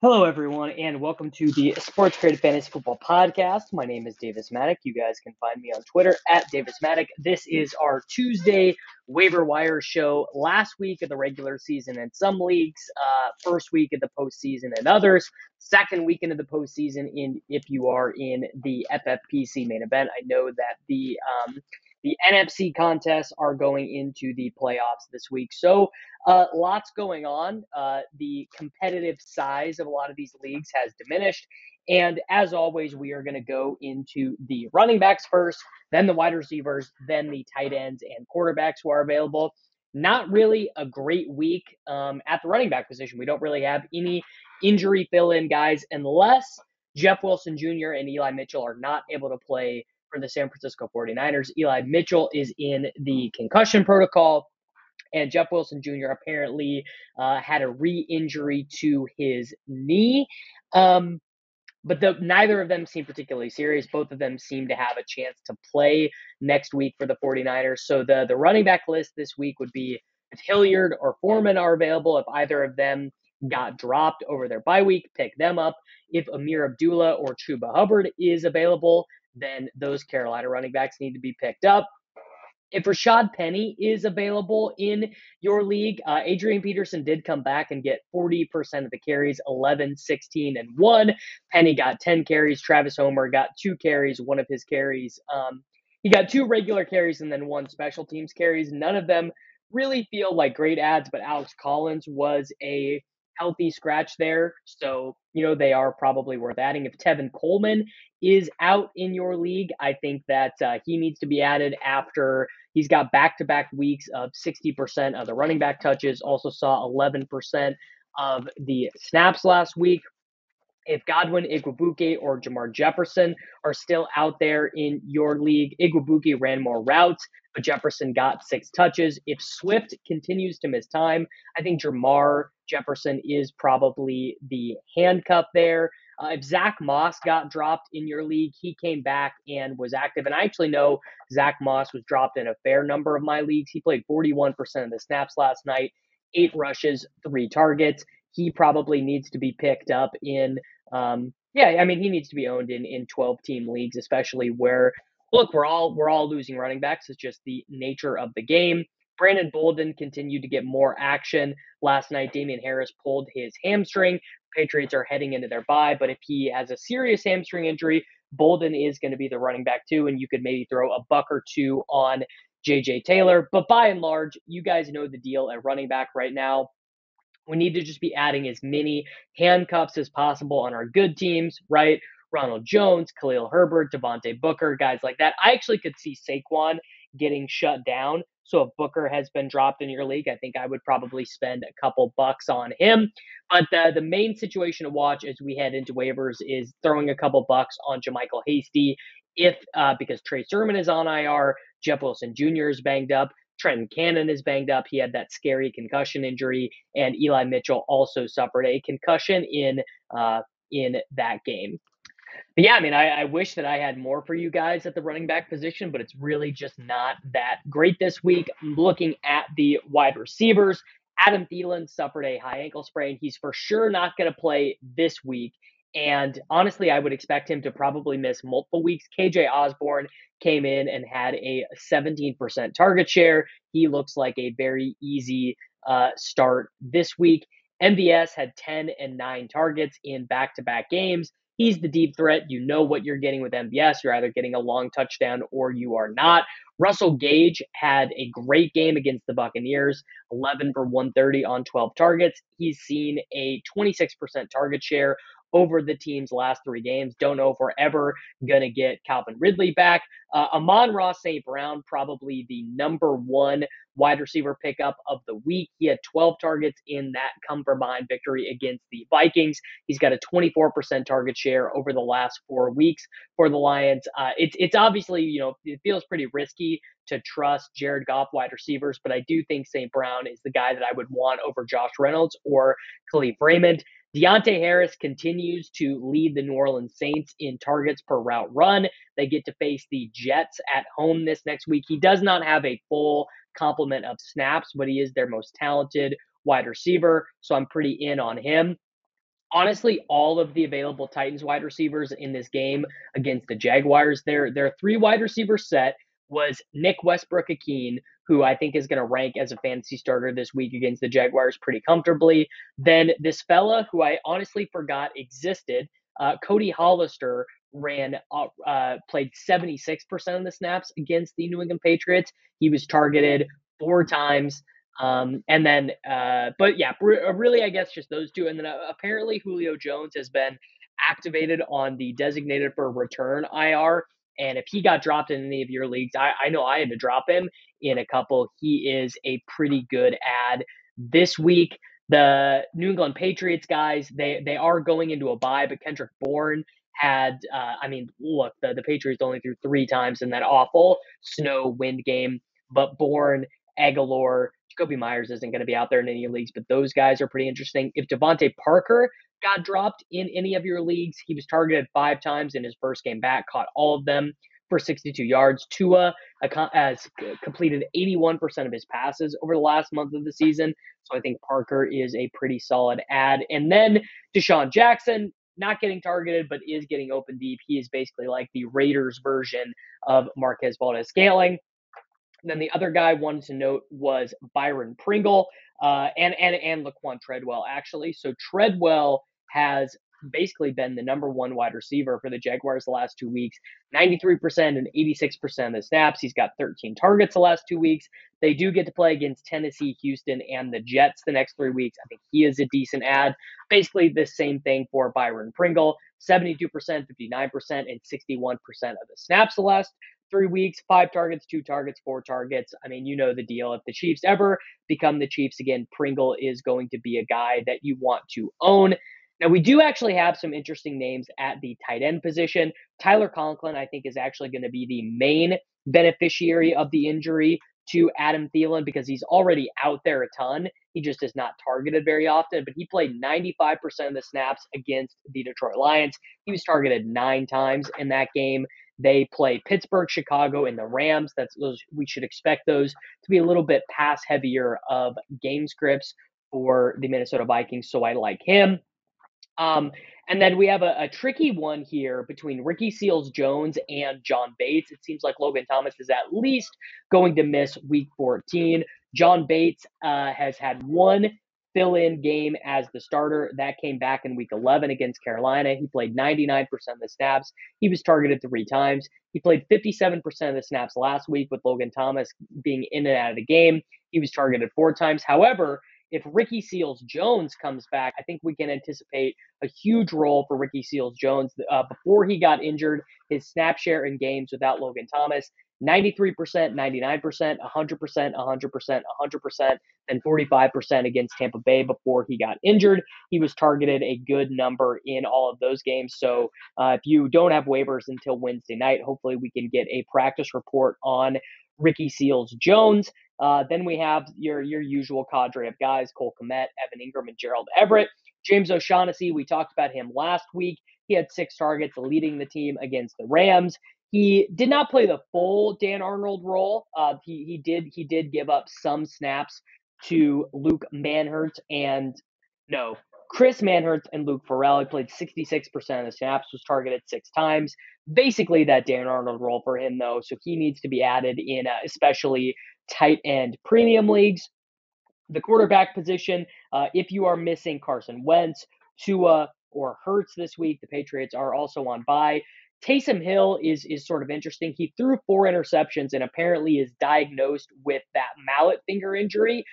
Hello, everyone, and welcome to the SportsGrid Fantasy Football Podcast. My name is Davis Mattek. You guys can find me on Twitter at Davis Mattek. This is our Tuesday waiver wire show. Last week of the regular season in some leagues, uh, first week of the postseason in others, second weekend of the postseason in if you are in the FFPC main event. I know that the um, the NFFC contests are going into the playoffs this week. So, uh, lots going on. Uh, the competitive size of a lot of these leagues has diminished. And as always, we are going to go into the running backs first, then the wide receivers, then the tight ends and quarterbacks who are available. Not really a great week um, at the running back position. We don't really have any injury fill in guys unless Jeff Wilson Jr. and Eli Mitchell are not able to play for the San Francisco 49ers. Eli Mitchell is in the concussion protocol, and Jeff Wilson Jr. apparently uh, had a re injury to his knee. Um, but the, neither of them seem particularly serious. Both of them seem to have a chance to play next week for the 49ers. So the, the running back list this week would be if Hilliard or Foreman are available, if either of them got dropped over their bye week, pick them up. If Ameer Abdullah or Chuba Hubbard is available, then those Carolina running backs need to be picked up. If Rashaad Penny is available in your league, uh, Adrian Peterson did come back and get 40% of the carries 11, 16, and 1. Penny got 10 carries. Travis Homer got two carries, one of his carries. Um, he got two regular carries and then one special teams carries. None of them really feel like great ads, but Alex Collins was a healthy scratch there. So, you know, they are probably worth adding. If Tevin Coleman is out in your league, I think that uh, he needs to be added after he's got back to back weeks of 60% of the running back touches, also saw 11% of the snaps last week. If Godwin, Igwebuike, or Jermar Jefferson are still out there in your league, Igwebuike ran more routes, but Jefferson got six touches. If Swift continues to miss time, I think Jermar Jefferson is probably the handcuff there. Uh, if Zach Moss got dropped in your league, he came back and was active. And I actually know Zach Moss was dropped in a fair number of my leagues. He played 41% of the snaps last night, eight rushes, three targets. He probably needs to be picked up in, um, yeah, I mean, he needs to be owned in in 12 team leagues, especially where look, we're all we're all losing running backs. It's just the nature of the game. Brandon Bolden continued to get more action last night. Damien Harris pulled his hamstring. Patriots are heading into their bye, but if he has a serious hamstring injury, Bolden is going to be the running back too, and you could maybe throw a buck or two on JJ Taylor. But by and large, you guys know the deal at running back right now. We need to just be adding as many handcuffs as possible on our good teams, right? Ronald Jones, Khalil Herbert, Devontae Booker, guys like that. I actually could see Saquon getting shut down so if Booker has been dropped in your league, I think I would probably spend a couple bucks on him. But the, the main situation to watch as we head into waivers is throwing a couple bucks on JaMycal Hasty. If uh, because Trey Sermon is on IR, Jeff Wilson Jr. is banged up, Trenton Cannon is banged up. He had that scary concussion injury, and Eli Mitchell also suffered a concussion in uh, in that game. But yeah, I mean, I, I, wish that I had more for you guys at the running back position, but it's really just not that great this week. looking at the wide receivers. Adam Thielen suffered a high ankle sprain. He's for sure not going to play this week. And honestly, I would expect him to probably miss multiple weeks. KJ Osborne came in and had a 17% target share. He looks like a very easy uh, start this week. MVS had 10 and 9 targets in back to back games. He's the deep threat. You know what you're getting with MVS. You're either getting a long touchdown or you are not. Russell Gage had a great game against the Buccaneers, 11 for 130 on 12 targets. He's seen a 26% target share over the team's last three games. Don't know if we're ever going to get Calvin Ridley back. Uh, Amon-Ra St. Brown, probably the number one wide receiver pickup of the week. He had 12 targets in that come from behind victory against the Vikings. He's got a 24% target share over the last four weeks for the Lions. Uh, it's it's obviously you know it feels pretty risky to trust Jared Goff wide receivers, but I do think St. Brown is the guy that I would want over Josh Reynolds or Kalif Raymond. Deonte Harris continues to lead the New Orleans Saints in targets per route run. They get to face the Jets at home this next week. He does not have a full complement of snaps, but he is their most talented wide receiver. So I'm pretty in on him. Honestly, all of the available Titans wide receivers in this game against the Jaguars, their their three wide receiver set was Nick Westbrook-Ikhine, who I think is going to rank as a fantasy starter this week against the Jaguars pretty comfortably. Then this fella, who I honestly forgot existed, uh, Cody Hollister, ran uh, uh, played 76% of the snaps against the New England Patriots. He was targeted four times. Um, and then, uh, but yeah, uh, really, I guess just those two. And then uh, apparently, Julio Jones has been activated on the designated for return IR. And if he got dropped in any of your leagues, I, I know I had to drop him in a couple. He is a pretty good ad this week. The New England Patriots guys, they they are going into a bye, but Kendrick Bourne had, uh, I mean, look, the, the Patriots only threw three times in that awful snow wind game, but Bourne, Agholor, Jakobi Myers isn't going to be out there in any leagues, but those guys are pretty interesting. If DeVante Parker got dropped in any of your leagues. He was targeted five times in his first game back, caught all of them for 62 yards. Tua has completed 81% of his passes over the last month of the season. So I think Parker is a pretty solid ad. And then DeSean Jackson, not getting targeted, but is getting open deep. He is basically like the Raiders version of Marquez Valdes-Scantling. Then the other guy I wanted to note was Byron Pringle uh, and and and Laquon Treadwell actually. So Treadwell has basically been the number one wide receiver for the Jaguars the last two weeks 93% and 86% of the snaps. He's got 13 targets the last two weeks. They do get to play against Tennessee, Houston, and the Jets the next three weeks. I think he is a decent ad. Basically, the same thing for Byron Pringle 72%, 59%, and 61% of the snaps the last three weeks, five targets, two targets, four targets. I mean, you know the deal. If the Chiefs ever become the Chiefs again, Pringle is going to be a guy that you want to own. Now, we do actually have some interesting names at the tight end position. Tyler Conklin, I think, is actually going to be the main beneficiary of the injury to Adam Thielen because he's already out there a ton. He just is not targeted very often, but he played 95% of the snaps against the Detroit Lions. He was targeted nine times in that game. They play Pittsburgh, Chicago, and the Rams. That's those. We should expect those to be a little bit pass heavier of game scripts for the Minnesota Vikings. So I like him. Um, and then we have a, a, tricky one here between Ricky Seals Jones and John Bates. It seems like Logan Thomas is at least going to miss week 14. John Bates uh, has had one fill in game as the starter. That came back in week 11 against Carolina. He played 99% of the snaps. He was targeted three times. He played 57% of the snaps last week with Logan Thomas being in and out of the game. He was targeted four times. However, if Ricky Seals Jones comes back, I think we can anticipate a huge role for Ricky Seals Jones. Uh, before he got injured, his snap share in games without Logan Thomas 93%, 99%, 100%, 100%, 100%, and 45% against Tampa Bay before he got injured. He was targeted a good number in all of those games. So uh, if you don't have waivers until Wednesday night, hopefully we can get a practice report on Ricky Seals Jones. Uh, then we have your your usual cadre of guys: Cole Kmet, Evan Engram, and Gerald Everett. James O'Shaughnessy, we talked about him last week. He had six targets, leading the team against the Rams. He did not play the full Dan Arnold role. Uh, he he did he did give up some snaps to Luke Manhertz and no Chris Manhertz and Luke Farrell. He played 66% of the snaps, was targeted six times. Basically, that Dan Arnold role for him, though. So he needs to be added in, uh, especially tight end premium leagues. The quarterback position, uh, if you are missing Carson Wentz, Tua, or Hurts this week. The Patriots are also on bye. Taysom Hill is is sort of interesting. He threw four interceptions and apparently is diagnosed with that mallet finger injury,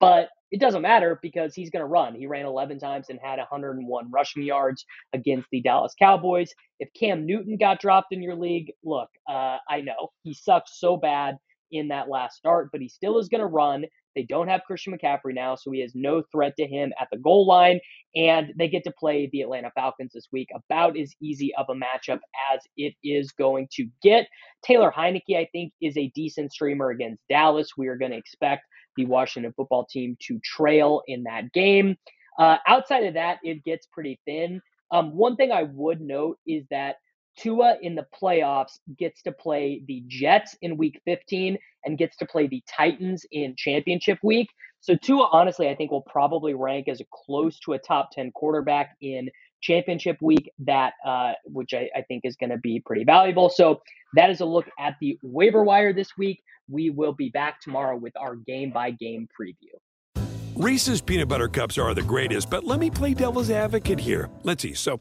but it doesn't matter because he's going to run. He ran 11 times and had 101 rushing yards against the Dallas Cowboys. If Cam Newton got dropped in your league, look, uh, I know he sucks so bad in that last start, but he still is going to run. They don't have Christian McCaffrey now, so he has no threat to him at the goal line. And they get to play the Atlanta Falcons this week, about as easy of a matchup as it is going to get. Taylor Heinicke, I think, is a decent streamer against Dallas. We are going to expect the Washington football team to trail in that game. Uh, outside of that, it gets pretty thin. Um, one thing I would note is that Tua in the playoffs gets to play the Jets in week 15 and gets to play the Titans in championship week. So Tua, honestly, I think will probably rank as close to a top 10 quarterback in championship week that uh, which I, I think is going to be pretty valuable. So that is a look at the waiver wire this week. We will be back tomorrow with our game by game preview. Reese's peanut butter cups are the greatest, but let me play devil's advocate here. Let's see. So,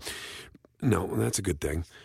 no, that's a good thing.